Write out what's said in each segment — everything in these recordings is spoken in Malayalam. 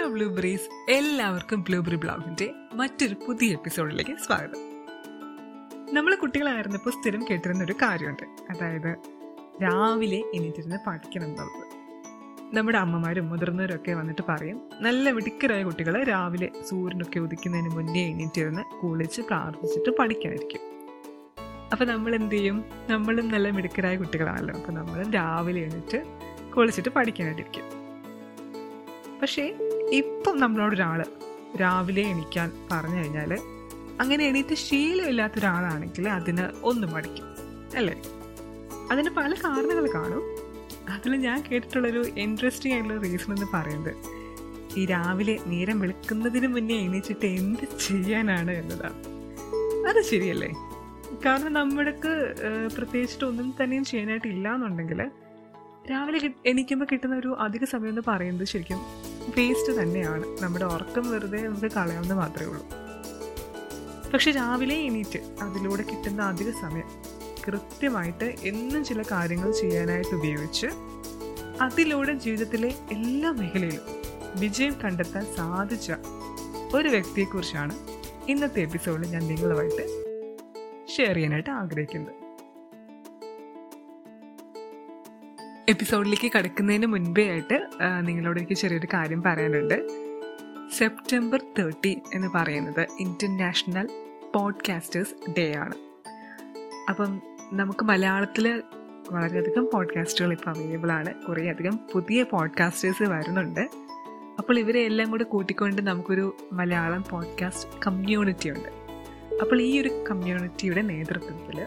ഹലോ ബ്ലൂബെറീസ് എല്ലാവർക്കും ബ്ലൂബെറി ബ്ലോഗിന്റെ മറ്റൊരു പുതിയ എപ്പിസോഡിലേക്ക് സ്വാഗതം. നമ്മൾ കുട്ടികളായിരുന്നപ്പോൾ സ്ഥിരം കേട്ടിരുന്ന ഒരു കാര്യമുണ്ട്. അതായത് രാവിലെ എണീറ്റിരുന്ന് പഠിക്കണം എന്നുള്ളത്. നമ്മുടെ അമ്മമാരും മുതിർന്നവരും ഒക്കെ വന്നിട്ട് പറയും നല്ല മിടുക്കരായ കുട്ടികൾ രാവിലെ സൂര്യനൊക്കെ ഉദിക്കുന്നതിന് മുന്നേ എണീറ്റിരുന്ന് കുളിച്ച് പ്രാർത്ഥിച്ചിട്ട് പഠിക്കാനിരിക്കും അപ്പോൾ നമ്മൾ എന്ത് ചെയ്യും? നമ്മളും നല്ല മിടുക്കരായ കുട്ടികളാണല്ലോ. അപ്പം നമ്മളും രാവിലെ എണീറ്റ് കുളിച്ചിട്ട് പഠിക്കാനായിട്ടിരിക്കും പക്ഷേ ഇപ്പം നമ്മളോടൊരാൾ രാവിലെ എണീക്കാൻ പറഞ്ഞു കഴിഞ്ഞാൽ അങ്ങനെ എണീറ്റ് ശീലമില്ലാത്ത ഒരാളാണെങ്കിൽ അതിന് ഒന്ന് മടിക്കും അല്ലേ? അതിന് പല കാരണങ്ങൾ കാണും. അതിൽ ഞാൻ കേട്ടിട്ടുള്ളൊരു ഇൻട്രസ്റ്റിംഗ് ആയിട്ടുള്ള റീസൺ എന്ന് പറയുന്നത് ഈ രാവിലെ നേരം വെളുക്കുന്നതിന് മുന്നേ എണീച്ചിട്ട് എന്ത് ചെയ്യാനാണ് എന്നതാണ്. അത് ശരിയല്ലേ? കാരണം നമ്മൾക്ക് പ്രത്യേകിച്ചിട്ട് ഒന്നും തന്നെയും ചെയ്യാനായിട്ട് ഇല്ല എന്നുണ്ടെങ്കിൽ രാവിലെ എണീക്കുമ്പോൾ കിട്ടുന്ന ഒരു അധിക സമയം എന്ന് പറയുന്നത് ശരിക്കും വേസ്റ്റ് തന്നെയാണ്. നമ്മുടെ ഉറക്കം വെറുതെ നമുക്ക് കളയാവുന്ന മാത്രമേ ഉള്ളൂ. പക്ഷെ രാവിലെ എണീറ്റ് അതിലൂടെ കിട്ടുന്ന അധിക സമയം കൃത്യമായിട്ട് എന്നും ചില കാര്യങ്ങൾ ചെയ്യാനായിട്ട് ഉപയോഗിച്ച് അതിലൂടെ ജീവിതത്തിലെ എല്ലാ മേഖലയിലും വിജയം കണ്ടെത്താൻ സാധിച്ച ഒരു വ്യക്തിയെക്കുറിച്ചാണ് ഇന്നത്തെ എപ്പിസോഡിൽ ഞാൻ നിങ്ങളുമായിട്ട് ഷെയർ ചെയ്യാനായിട്ട് ആഗ്രഹിക്കുന്നത്. എപ്പിസോഡിലേക്ക് കടക്കുന്നതിന് മുൻപേ ആയിട്ട് നിങ്ങളോട് എനിക്ക് ചെറിയൊരു കാര്യം പറയാനുണ്ട്. സെപ്റ്റംബർ തേർട്ടി എന്ന് പറയുന്നത് ഇന്റർനാഷണൽ പോഡ്കാസ്റ്റേഴ്സ് ഡേ ആണ്. അപ്പം നമുക്ക് മലയാളത്തിൽ വളരെയധികം പോഡ്കാസ്റ്റുകൾ ഇപ്പോൾ അവൈലബിൾ ആണ്. കുറേയധികം പുതിയ പോഡ്കാസ്റ്റേഴ്സ് വരുന്നുണ്ട്. അപ്പോൾ ഇവരെ എല്ലാം കൂടെ കൂട്ടിക്കൊണ്ട് നമുക്കൊരു മലയാളം പോഡ്കാസ്റ്റ് കമ്മ്യൂണിറ്റി ഉണ്ട്. അപ്പോൾ ഈ ഒരു കമ്മ്യൂണിറ്റിയുടെ നേതൃത്വത്തിൽ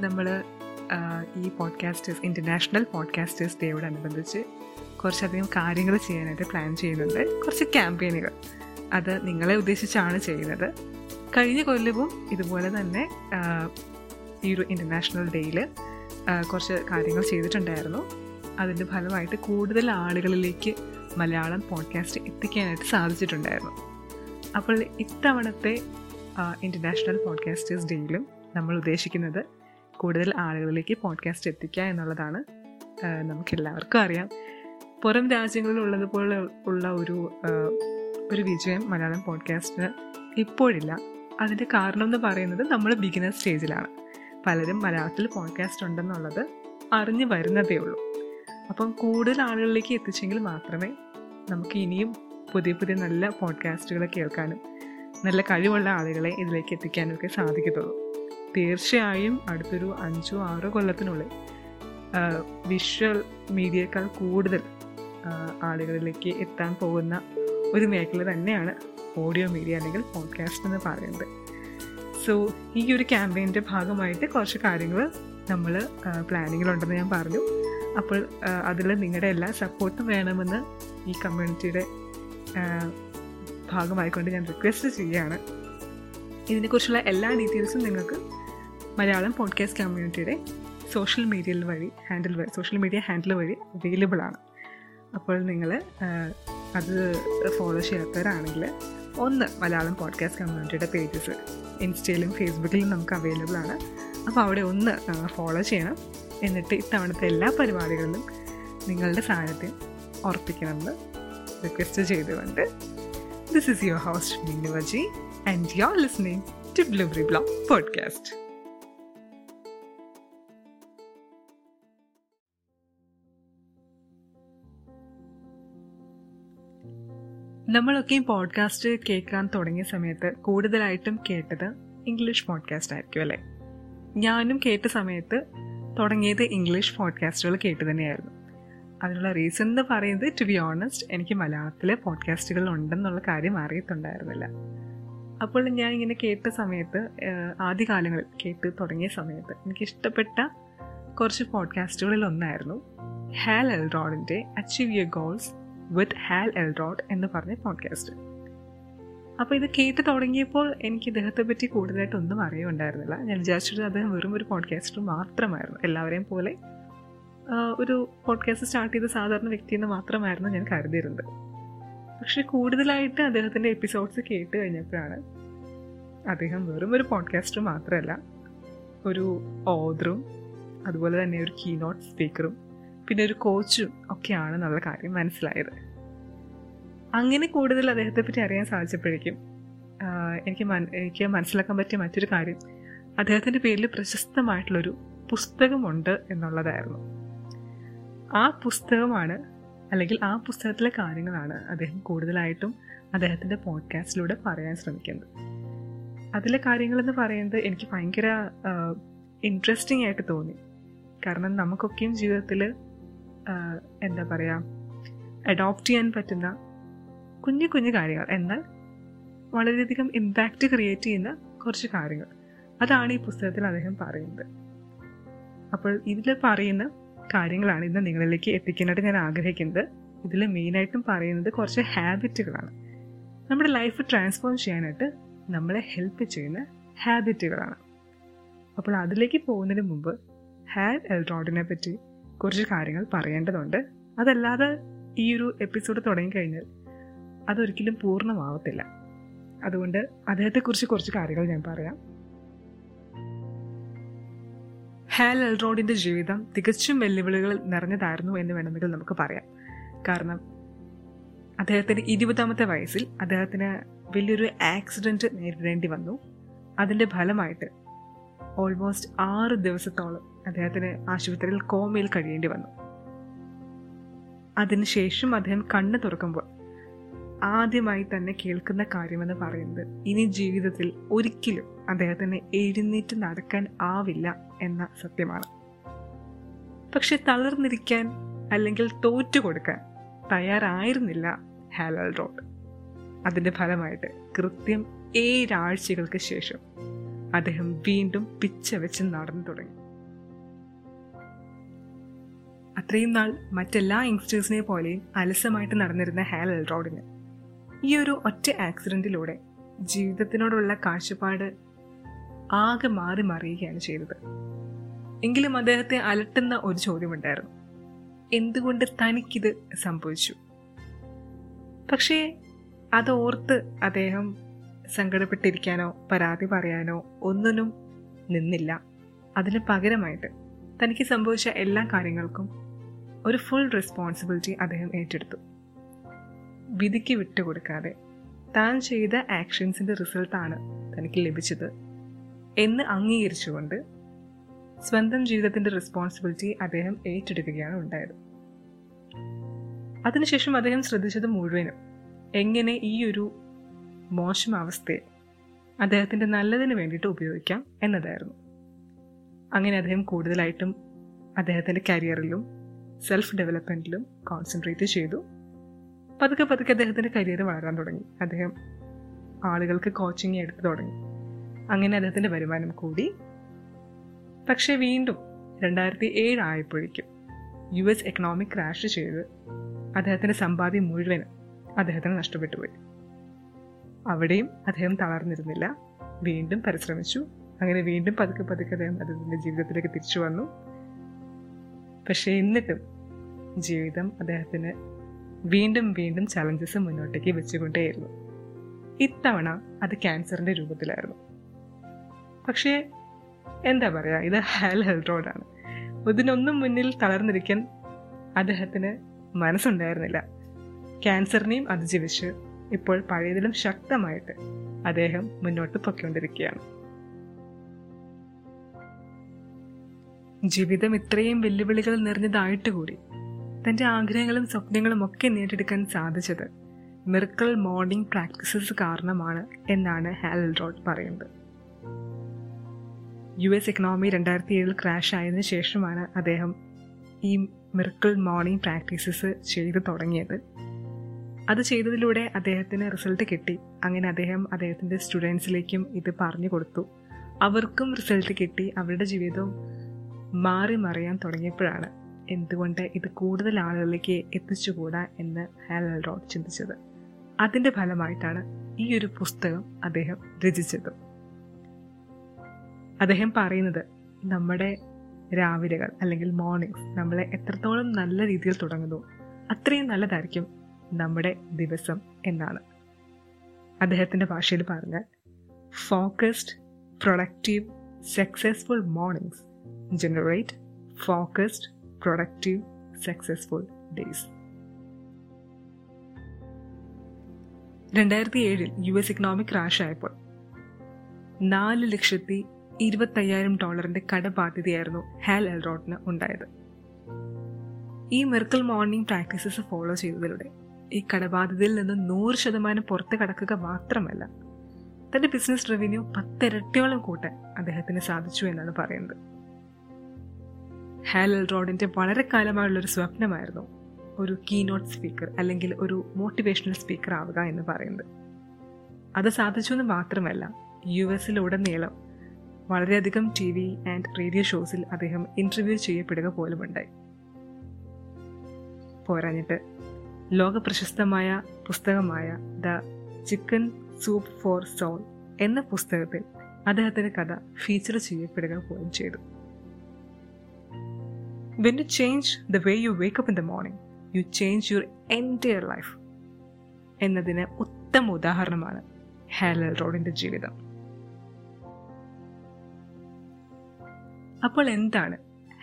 നമ്മൾ ഈ പോഡ്കാസ്റ്റേഴ്സ് ഇന്റർനാഷണൽ പോഡ്കാസ്റ്റേഴ്സ് ഡേയോടനുബന്ധിച്ച് കുറച്ചധികം കാര്യങ്ങൾ ചെയ്യാനായിട്ട് പ്ലാൻ ചെയ്യുന്നുണ്ട്. കുറച്ച് ക്യാമ്പയിനുകൾ അത് നിങ്ങളെ ഉദ്ദേശിച്ചാണ് ചെയ്യുന്നത്. കഴിഞ്ഞ കൊല്ലവും ഇതുപോലെ തന്നെ ഈ ഒരു ഇന്റർനാഷണൽ ഡേയിൽ കുറച്ച് കാര്യങ്ങൾ ചെയ്തിട്ടുണ്ടായിരുന്നു. അതിന്റെ ഫലമായിട്ട് കൂടുതൽ ആളുകളിലേക്ക് മലയാളം പോഡ്കാസ്റ്റ് എത്തിക്കാനായിട്ട് സാധിച്ചിട്ടുണ്ടായിരുന്നു. അപ്പോൾ ഇത്തവണത്തെ ഇന്റർനാഷണൽ പോഡ്കാസ്റ്റേഴ്സ് ഡേയിലും നമ്മൾ ഉദ്ദേശിക്കുന്നത് കൂടുതൽ ആളുകളിലേക്ക് പോഡ്കാസ്റ്റ് എത്തിക്കുക എന്നുള്ളതാണ് നമുക്കെല്ലാവർക്കും അറിയാം. പുറം രാജ്യങ്ങളിൽ ഉള്ളതുപോലെ ഉള്ള ഒരു ഒരു വിജയം മലയാളം പോഡ്കാസ്റ്റിന് ഇപ്പോഴില്ല. അതിന്റെ കാരണം എന്ന് പറയുന്നത് നമ്മൾ ബിഗിനർ സ്റ്റേജിലാണ് പലരും മലയാളത്തിൽ പോഡ്കാസ്റ്റ് ഉണ്ടെന്നുള്ളത് അറിഞ്ഞു വരുന്നതേ ഉള്ളൂ. അപ്പം കൂടുതൽ ആളുകളിലേക്ക് എത്തിച്ചെങ്കിൽ മാത്രമേ നമുക്ക് ഇനിയും പുതിയ പുതിയ നല്ല പോഡ്കാസ്റ്റുകൾ കേൾക്കാനും നല്ല കഴിവുള്ള ആളുകളെ ഇതിലേക്ക് എത്തിക്കാനും ഒക്കെ സാധിക്കത്തുള്ളൂ. തീർച്ചയായും അടുത്തൊരു അഞ്ചോ ആറോ കൊല്ലത്തിനുള്ളിൽ വിഷ്വൽ മീഡിയയേക്കാൾ കൂടുതൽ ആളുകളിലേക്ക് എത്താൻ പോകുന്ന ഒരു മേഖല തന്നെയാണ് ഓഡിയോ മീഡിയ അല്ലെങ്കിൽ പോഡ്കാസ്റ്റ് എന്ന് പറയുന്നത്. സോ ഈ ഒരു ക്യാമ്പയിന്റെ ഭാഗമായിട്ട് കുറച്ച് കാര്യങ്ങൾ നമ്മൾ പ്ലാനിങ്ങിലുണ്ടെന്ന് ഞാൻ പറഞ്ഞു. അപ്പോൾ അതിൽ നിങ്ങളുടെ എല്ലാ സപ്പോർട്ടും വേണമെന്ന് ഈ കമ്മ്യൂണിറ്റിയുടെ ഭാഗമായിക്കൊണ്ട് ഞാൻ റിക്വസ്റ്റ് ചെയ്യുകയാണ്. ഇതിനെക്കുറിച്ചുള്ള എല്ലാ ഡീറ്റെയിൽസും നിങ്ങൾക്ക് മലയാളം പോഡ്കാസ്റ്റ് കമ്മ്യൂണിറ്റിയുടെ സോഷ്യൽ മീഡിയയിൽ വഴി ഹാൻഡിൽ വഴി സോഷ്യൽ മീഡിയ ഹാൻഡിൽ വഴി അവൈലബിൾ ആണ്. അപ്പോൾ നിങ്ങൾ അത് ഫോളോ ചെയ്യാത്തവരാണെങ്കിൽ ഒന്ന് മലയാളം പോഡ്കാസ്റ്റ് കമ്മ്യൂണിറ്റിയുടെ പേജസ് ഇൻസ്റ്റയിലും ഫേസ്ബുക്കിലും നമുക്ക് അവൈലബിൾ ആണ്. അപ്പോൾ അവിടെ ഒന്ന് ഫോളോ ചെയ്യണം. എന്നിട്ട് ഇത്തവണത്തെ എല്ലാ പരിപാടികളിലും നിങ്ങളുടെ സാന്നിധ്യം ഉറപ്പിക്കണമെന്ന് റിക്വസ്റ്റ് ചെയ്തുകൊണ്ട് this is your host Minnuvaji and you are listening to blueberry blog podcast നമ്മളൊക്കെയും podcast കേൾക്കാൻ തുടങ്ങിയ സമയത്ത് കൂടുതലായിട്ടും കേട്ടത് ഇംഗ്ലീഷ് പോഡ്കാസ്റ്റ് ആയിരിക്കും അല്ലേ? ഞാനും കേട്ട സമയത്ത് തുടങ്ങിയത് ഇംഗ്ലീഷ് പോഡ്കാസ്റ്റുകൾ കേട്ട് തന്നെയായിരുന്നു. അതിനുള്ള റീസൺ എന്ന് പറയുന്നത് ടു ബി ഓണസ്റ്റ് എനിക്ക് മലയാളത്തിലെ പോഡ്കാസ്റ്റുകൾ ഉണ്ടെന്നുള്ള കാര്യം അറിയത്തുണ്ടായിരുന്നില്ല. അപ്പോൾ ഞാൻ ഇങ്ങനെ കേട്ട സമയത്ത് ആദ്യകാലങ്ങളിൽ കേട്ട് തുടങ്ങിയ സമയത്ത് എനിക്ക് ഇഷ്ടപ്പെട്ട കുറച്ച് പോഡ്കാസ്റ്റുകളിൽ ഒന്നായിരുന്നു Hal എൽറോഡിന്റെ achieve your goals with Hal Elrod എന്ന് പറഞ്ഞ പോഡ്കാസ്റ്റ് അപ്പോൾ ഇത് കേട്ട് തുടങ്ങിയപ്പോൾ എനിക്ക് ഇദ്ദേഹത്തെ പറ്റി കൂടുതലായിട്ടൊന്നും അറിയുണ്ടായിരുന്നില്ല. ഞാൻ വിചാരിച്ചത് അദ്ദേഹം വെറും ഒരു പോഡ്കാസ്റ്റർ മാത്രമായിരുന്നു. എല്ലാവരെയും പോലെ ഒരു പോഡ്കാസ്റ്റ് സ്റ്റാർട്ട് ചെയ്ത സാധാരണ വ്യക്തിയെന്ന് മാത്രമായിരുന്നു ഞാൻ കരുതിയിരുന്നത്. പക്ഷെ കൂടുതലായിട്ട് അദ്ദേഹത്തിന്റെ എപ്പിസോഡ്സ് കേട്ട് കഴിഞ്ഞപ്പോഴാണ് അദ്ദേഹം വെറും ഒരു പോഡ്കാസ്റ്റർ മാത്രമല്ല ഒരു ഓദറും അതുപോലെ തന്നെ ഒരു കീനോട്ട് സ്പീക്കറും പിന്നെ ഒരു കോച്ചും നല്ല കാര്യം മനസ്സിലായത്. അങ്ങനെ കൂടുതൽ അദ്ദേഹത്തെ പറ്റി അറിയാൻ സാധിച്ചപ്പോഴേക്കും എനിക്ക് എനിക്ക് മനസ്സിലാക്കാൻ പറ്റിയ മറ്റൊരു കാര്യം അദ്ദേഹത്തിന്റെ പേരിൽ പ്രശസ്തമായിട്ടുള്ളൊരു പുസ്തകമുണ്ട് എന്നുള്ളതായിരുന്നു. ആ പുസ്തകമാണ് അല്ലെങ്കിൽ ആ പുസ്തകത്തിലെ കാര്യങ്ങളാണ് അദ്ദേഹം കൂടുതലായിട്ടും അദ്ദേഹത്തിന്റെ പോഡ്കാസ്റ്റിലൂടെ പറയാൻ ശ്രമിക്കുന്നത്. അതിലെ കാര്യങ്ങളെന്ന് പറയുന്നത് എനിക്ക് ഭയങ്കര ഇൻട്രസ്റ്റിംഗ് ആയിട്ട് തോന്നി. കാരണം നമുക്കൊക്കെയും ജീവിതത്തിൽ എന്താ പറയുക അഡോപ്റ്റ് ചെയ്യാൻ പറ്റുന്ന കുഞ്ഞു കുഞ്ഞു കാര്യങ്ങൾ എന്നാൽ വളരെയധികം ഇമ്പാക്റ്റ് ക്രിയേറ്റ് ചെയ്യുന്ന കുറച്ച് കാര്യങ്ങൾ. അതാണ് ഈ പുസ്തകത്തിൽ അദ്ദേഹം പറയുന്നത്. അപ്പോൾ ഇതിൽ പറയുന്ന കാര്യങ്ങളാണ് ഇന്ന് നിങ്ങളിലേക്ക് എത്തിക്കാനായിട്ട് ഞാൻ ആഗ്രഹിക്കുന്നത്. ഇതിൽ മെയിനായിട്ടും പറയുന്നത് കുറച്ച് ഹാബിറ്റുകളാണ് നമ്മുടെ ലൈഫ് ട്രാൻസ്ഫോം ചെയ്യാനായിട്ട് നമ്മളെ ഹെൽപ്പ് ചെയ്യുന്ന ഹാബിറ്റുകളാണ് അപ്പോൾ അതിലേക്ക് പോകുന്നതിന് മുമ്പ് ഹാൻ എൽറോഡിനെ പറ്റി കുറച്ച് കാര്യങ്ങൾ പറയേണ്ടതുണ്ട്. അതല്ലാതെ ഈ ഒരു എപ്പിസോഡ് തുടങ്ങിക്കഴിഞ്ഞാൽ അതൊരിക്കലും പൂർണമാവത്തില്ല. അതുകൊണ്ട് അദ്ദേഹത്തെക്കുറിച്ച് കുറച്ച് കാര്യങ്ങൾ ഞാൻ പറയാം. ഹാൽ എൽറോഡിന്റെ ജീവിതം തികച്ചും വെല്ലുവിളികൾ നിറഞ്ഞതായിരുന്നു എന്ന് വേണമെങ്കിൽ നമുക്ക് പറയാം. കാരണം അദ്ദേഹത്തിന് ഇരുപതാമത്തെ വയസ്സിൽ അദ്ദേഹത്തിന് വലിയൊരു ആക്സിഡന്റ് നേരിടേണ്ടി വന്നു. അതിന്റെ ഫലമായിട്ട് ഓൾമോസ്റ്റ് ആറ് ദിവസത്തോളം അദ്ദേഹത്തിന് ആശുപത്രിയിൽ കോമയിൽ കഴിയേണ്ടി വന്നു. അതിനുശേഷം അദ്ദേഹം കണ്ണു തുറക്കുമ്പോൾ ആദ്യമായി തന്നെ കേൾക്കുന്ന കാര്യമെന്ന് പറയുന്നത് ഇനി ജീവിതത്തിൽ ഒരിക്കലും അദ്ദേഹത്തിന് എഴുന്നേറ്റ് നടക്കാൻ ആവില്ല എന്ന സത്യമാണ്. പക്ഷെ തളർന്നിരിക്കാൻ അല്ലെങ്കിൽ തോറ്റു കൊടുക്കാൻ തയ്യാറായിരുന്നില്ല ഹാലൽ റോഡ് അതിന്റെ ഫലമായിട്ട് കൃത്യം ഏഴാഴ്ചകൾക്ക് ശേഷം അദ്ദേഹം വീണ്ടും പിച്ച വെച്ച് നടന്നു തുടങ്ങി. അത്രയും നാൾ മറ്റെല്ലാ യങ്സ്റ്റേഴ്സിനെ പോലെയും അലസമായിട്ട് നടന്നിരുന്ന ഹാൽ എൽറോഡിന് ഈ ഒരു ഒറ്റ ആക്സിഡന്റിലൂടെ ജീവിതത്തിനോടുള്ള കാഴ്ചപ്പാട് ആകെ മാറി മറിയുകയാണ് ചെയ്തത്. എങ്കിലും അദ്ദേഹത്തെ അലട്ടുന്ന ഒരു ചോദ്യമുണ്ടായിരുന്നു. എന്തുകൊണ്ട് തനിക്കിത് സംഭവിച്ചു? പക്ഷേ അതോർത്ത് അദ്ദേഹം സങ്കടപ്പെട്ടിരിക്കാനോ പരാതി പറയാനോ ഒന്നിനും നിന്നില്ല. അതിന് പകരമായിട്ട് തനിക്ക് സംഭവിച്ച എല്ലാ കാര്യങ്ങൾക്കും ഒരു ഫുൾ റെസ്പോൺസിബിലിറ്റി അദ്ദേഹം ഏറ്റെടുത്തു. വിധിക്ക് വിട്ടുകൊടുക്കാതെ താൻ ചെയ്ത ആക്ഷൻസിന്റെ റിസൾട്ടാണ് തനിക്ക് ലഭിച്ചത് എന്ന് അംഗീകരിച്ചുകൊണ്ട് സ്വന്തം ജീവിതത്തിന്റെ റെസ്പോൺസിബിലിറ്റി അദ്ദേഹം ഏറ്റെടുക്കുകയാണ് ഉണ്ടായത്. അതിനുശേഷം അദ്ദേഹം ശ്രദ്ധിച്ചത് മുഴുവനും എങ്ങനെ ഈ ഒരു മോശം അവസ്ഥയെ അദ്ദേഹത്തിന്റെ നല്ലതിന് വേണ്ടിയിട്ട് ഉപയോഗിക്കാം എന്നതായിരുന്നു. അങ്ങനെ അദ്ദേഹം കൂടുതലായിട്ടും അദ്ദേഹത്തിന്റെ കരിയറിലും സെൽഫ് ഡെവലപ്മെന്റിലും കോൺസെൻട്രേറ്റ് ചെയ്തു. പതുക്കെ പതുക്കെ അദ്ദേഹത്തിന്റെ കരിയർ വളരാൻ തുടങ്ങി. അദ്ദേഹം ആളുകൾക്ക് കോച്ചിങ് എടുത്തു തുടങ്ങി. അങ്ങനെ അദ്ദേഹത്തിന്റെ വരുമാനം കൂടി. പക്ഷേ വീണ്ടും രണ്ടായിരത്തി ഏഴ് ആയപ്പോഴേക്കും യു എസ് എക്കണോമിക് ക്രാഷ് ചെയ്ത് അദ്ദേഹത്തിന്റെ സമ്പാദ്യം മുഴുവനും അദ്ദേഹത്തിന് നഷ്ടപ്പെട്ടു പോയി അവിടെയും അദ്ദേഹം തളർന്നിരുന്നില്ല. വീണ്ടും പരിശ്രമിച്ചു. അങ്ങനെ വീണ്ടും പതുക്കെ പതുക്കെ അദ്ദേഹം അദ്ദേഹത്തിന്റെ ജീവിതത്തിലേക്ക് തിരിച്ചു വന്നു. പക്ഷേ എന്നിട്ടും ജീവിതം അദ്ദേഹത്തിന് വീണ്ടും വീണ്ടും ചലഞ്ചസ് മുന്നോട്ടേക്ക് വെച്ചുകൊണ്ടേയിരുന്നു. ഇത്തവണ അത് ക്യാൻസറിന്റെ രൂപത്തിലായിരുന്നു. പക്ഷേ എന്താ പറയുക ഇത് ഹാൽ ഹെൽറോഡാണ് റോഡാണ് ഇതിനൊന്നും മുന്നിൽ തളർന്നിരിക്കാൻ അദ്ദേഹത്തിന് മനസ്സുണ്ടായിരുന്നില്ല. ക്യാൻസറിനെയും അതിജീവിച്ച് ഇപ്പോൾ പഴയതിലും ശക്തമായിട്ട് അദ്ദേഹം മുന്നോട്ട് പൊയ്ക്കൊണ്ടിരിക്കുകയാണ്. ജീവിതം ഇത്രയും വെല്ലുവിളികൾ നിറഞ്ഞതായിട്ട് കൂടി തന്റെ ആഗ്രഹങ്ങളും സ്വപ്നങ്ങളും ഒക്കെ നേടിയെടുക്കാൻ സാധിച്ചത് മിർക്കിൾ മോർണിംഗ് പ്രാക്ടീസസ് കാരണമാണ് എന്നാണ് ഹാലൽ റോഡ് പറയുന്നത്. യു എസ് എക്കണോമി രണ്ടായിരത്തി ഏഴിൽ ക്രാഷ് ആയതിനു ശേഷമാണ് അദ്ദേഹം ഈ മിർക്കിൾ മോർണിംഗ് പ്രാക്ടീസസ് ചെയ്തു തുടങ്ങിയത്. അത് ചെയ്തതിലൂടെ അദ്ദേഹത്തിന് റിസൾട്ട് കിട്ടി. അങ്ങനെ അദ്ദേഹം അദ്ദേഹത്തിന്റെ സ്റ്റുഡൻസിലേക്കും ഇത് പറഞ്ഞു കൊടുത്തു. അവർക്കും റിസൾട്ട് കിട്ടി. അവരുടെ ജീവിതവും മാറി മറിയാൻ തുടങ്ങിയപ്പോഴാണ് എന്തുകൊണ്ട് ഇത് കൂടുതൽ ആളുകളിലേക്ക് എത്തിച്ചുകൂടാ എന്ന് ഹാലൽ റോഡ് ചിന്തിച്ചത്. അതിന്റെ ഫലമായിട്ടാണ് ഈ ഒരു പുസ്തകം അദ്ദേഹം രചിച്ചത്. അദ്ദേഹം പറയുന്നത് നമ്മുടെ രാവിലെകൾ അല്ലെങ്കിൽ മോർണിംഗ്സ് നമ്മളെ എത്രത്തോളം നല്ല രീതിയിൽ തുടങ്ങുന്നു അത്രയും നല്ലതായിരിക്കും നമ്മുടെ ദിവസം എന്നാണ്. അദ്ദേഹത്തിന്റെ ഭാഷയിൽ പറഞ്ഞാൽ focused productive successful mornings generate focused productive successful days രണ്ടായിരത്തി ഏഴിൽ യു എസ് ഇക്കണോമിക് ക്രാഷ് ആയപ്പോൾ നാല് ലക്ഷത്തി ഇരുപത്തയ്യായിരം ഡോളറിന്റെ കടബാധ്യതയായിരുന്നു ഹാൽ എൽറോട്ടിന് ഉണ്ടായത്. ഈ മെർക്കൽ മോർണിംഗ് പ്രാക്ടീസസ് ഫോളോ ചെയ്തതിലൂടെ ഈ കടബാധ്യതയിൽ നിന്ന് നൂറ് ശതമാനം പുറത്ത് കടക്കുക മാത്രമല്ല തന്റെ ബിസിനസ് റവന്യൂ പത്തിരട്ടിയോളം കൂട്ടാൻ അദ്ദേഹത്തിന് സാധിച്ചു എന്നാണ് പറയുന്നത്. ഹാലൽ റോഡിന്റെ വളരെ കാലമായുള്ള ഒരു സ്വപ്നമായിരുന്നു ഒരു കീനോട്ട് സ്പീക്കർ അല്ലെങ്കിൽ ഒരു മോട്ടിവേഷണൽ സ്പീക്കർ ആവുക എന്ന് പറയുന്നത്. അത് സാധിച്ചു എന്ന് മാത്രമല്ല യു എസിലുടനീളം വളരെയധികം ടി വി ആൻഡ് റേഡിയോ ഷോസിൽ അദ്ദേഹം ഇന്റർവ്യൂ ചെയ്യപ്പെടുക പോലുമുണ്ടായി. പോരാഞ്ഞിട്ട് ലോക പ്രശസ്തമായ പുസ്തകമായ the chicken soup for soul എന്ന പുസ്തകത്തിൽ അദ്ദേഹത്തിന്റെ കഥ ഫീച്ചർ ചെയ്യപ്പെടുക പോലും ചെയ്തു. When you change the way you wake up in the morning you change your entire life എന്നതിന് ഉത്തമ ഉദാഹരണമാണ് ഹാലൽ റോഡിന്റെ ജീവിതം. അപ്പോൾ എന്താണ്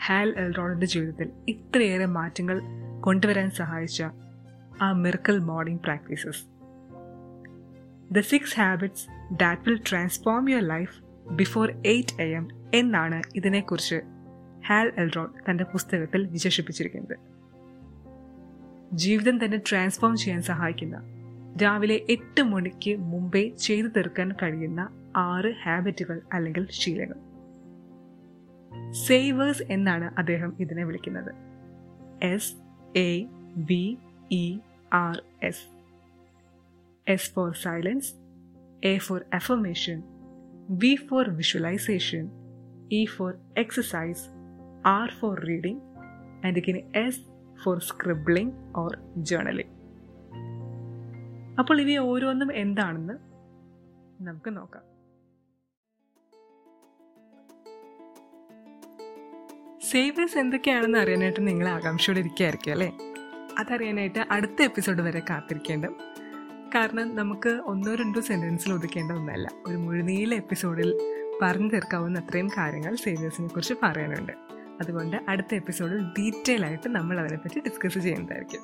ഹാൽ എൽറോഡിന്റെ ജീവിതത്തിൽ ഇത്രയേറെ മാറ്റങ്ങൾ കൊണ്ടുവരാൻ സഹായിച്ച ആ miracle morning practices the six habits that will transform your life before eight A M എന്നാണ് ഇതിനെക്കുറിച്ച് ഹാൽ എൽറോഡ് തന്റെ പുസ്തകത്തിൽ വിശേഷിപ്പിച്ചിരിക്കുന്നത്. ജീവിതം തന്നെ ട്രാൻസ്ഫോം ചെയ്യാൻ സഹായിക്കുന്ന രാവിലെ എട്ട് മണിക്ക് മുമ്പേ ചെയ്തു തീർക്കാൻ കഴിയുന്ന ആറ് ഹാബിറ്റുകൾ അല്ലെങ്കിൽ ശീലങ്ങൾ. സേവേഴ്സ് എന്നാണ് അദ്ദേഹം ഇതിനെ വിളിക്കുന്നത്. S A B E R S S for silence A for affirmation V for visualization E for exercise R for reading and ഇങ്ങനെ S for scribbling or journaling അപ്പോൾ ഇവ ഓരോന്നും എന്താണെന്ന് നമുക്ക് നോക്കാം. സേവേഴ്സ് എന്തൊക്കെയാണെന്ന് അറിയാനായിട്ട് നിങ്ങൾ ആകാംക്ഷയോടെ ഇരിക്കുകയായിരിക്കും അല്ലേ? അതറിയാനായിട്ട് അടുത്ത എപ്പിസോഡ് വരെ കാത്തിരിക്കേണ്ട. കാരണം നമുക്ക് ഒന്നോ രണ്ടോ സെന്റൻസിൽ ഒതുക്കേണ്ട ഒന്നല്ല. ഒരു മുഴുനീള എപ്പിസോഡിൽ പറഞ്ഞു തീർക്കാവുന്ന അത്രയും കാര്യങ്ങൾ സേവേഴ്സിനെ കുറിച്ച് പറയാനുണ്ട്. അതുകൊണ്ട് അടുത്ത എപ്പിസോഡിൽ ഡീറ്റെയിൽ ആയിട്ട് നമ്മൾ അതിനെപ്പറ്റി ഡിസ്കസ് ചെയ്യുന്നതായിരിക്കും.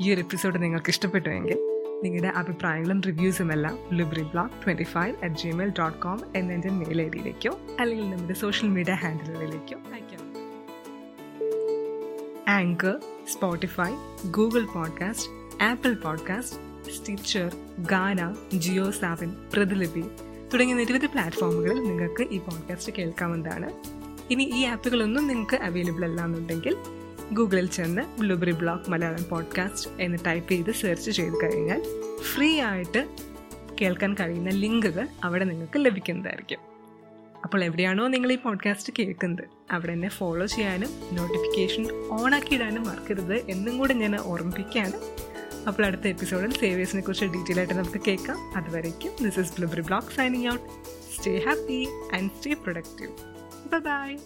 ഈ ഒരു എപ്പിസോഡ് നിങ്ങൾക്ക് ഇഷ്ടപ്പെട്ടുവെങ്കിൽ നിങ്ങളുടെ അഭിപ്രായങ്ങളും റിവ്യൂസും എല്ലാം ലിബ്രി blog twenty five at Gmail dot com എന്നതിന്റെ മെയിൽ ഐ ഡിയിലേക്കോ അല്ലെങ്കിൽ നമ്മുടെ സോഷ്യൽ മീഡിയ ഹാൻഡിലുകളിലേക്കോ അയക്കാം anchor Spotify Google podcast Apple podcast Stitcher Gaana Jio Saavn Pratilipi തുടങ്ങിയ നിരവധി പ്ലാറ്റ്ഫോമുകളിൽ നിങ്ങൾക്ക് ഈ പോഡ്കാസ്റ്റ് കേൾക്കാവുന്നതാണ്. ഇനി ഈ ആപ്പുകളൊന്നും നിങ്ങൾക്ക് അവൈലബിൾ അല്ല എന്നുണ്ടെങ്കിൽ ഗൂഗിളിൽ ചെന്ന് ബ്ലൂബെറി ബ്ലോക്ക് മലയാളം പോഡ്കാസ്റ്റ് എന്ന് ടൈപ്പ് ചെയ്ത് സെർച്ച് ചെയ്ത് കഴിഞ്ഞാൽ ഫ്രീ ആയിട്ട് കേൾക്കാൻ കഴിയുന്ന ലിങ്കുകൾ അവിടെ നിങ്ങൾക്ക് ലഭിക്കുന്നതായിരിക്കും. അപ്പോൾ എവിടെയാണോ നിങ്ങൾ ഈ പോഡ്കാസ്റ്റ് കേൾക്കുന്നത് അവിടെ എന്നെ ഫോളോ ചെയ്യാനും നോട്ടിഫിക്കേഷൻ ഓൺ ആക്കിയിടാനും മറക്കരുത് എന്നും കൂടെ ഞാൻ ഓർമ്മിപ്പിക്കുകയാണ്. അപ്പോൾ അടുത്ത എപ്പിസോഡിൽ സേവേഴ്സിനെ കുറിച്ച് ഡീറ്റെയിൽ ആയിട്ട് നമുക്ക് കേൾക്കാം. അതുവരേക്കും this is blueberry blog signing out stay happy and stay productive bye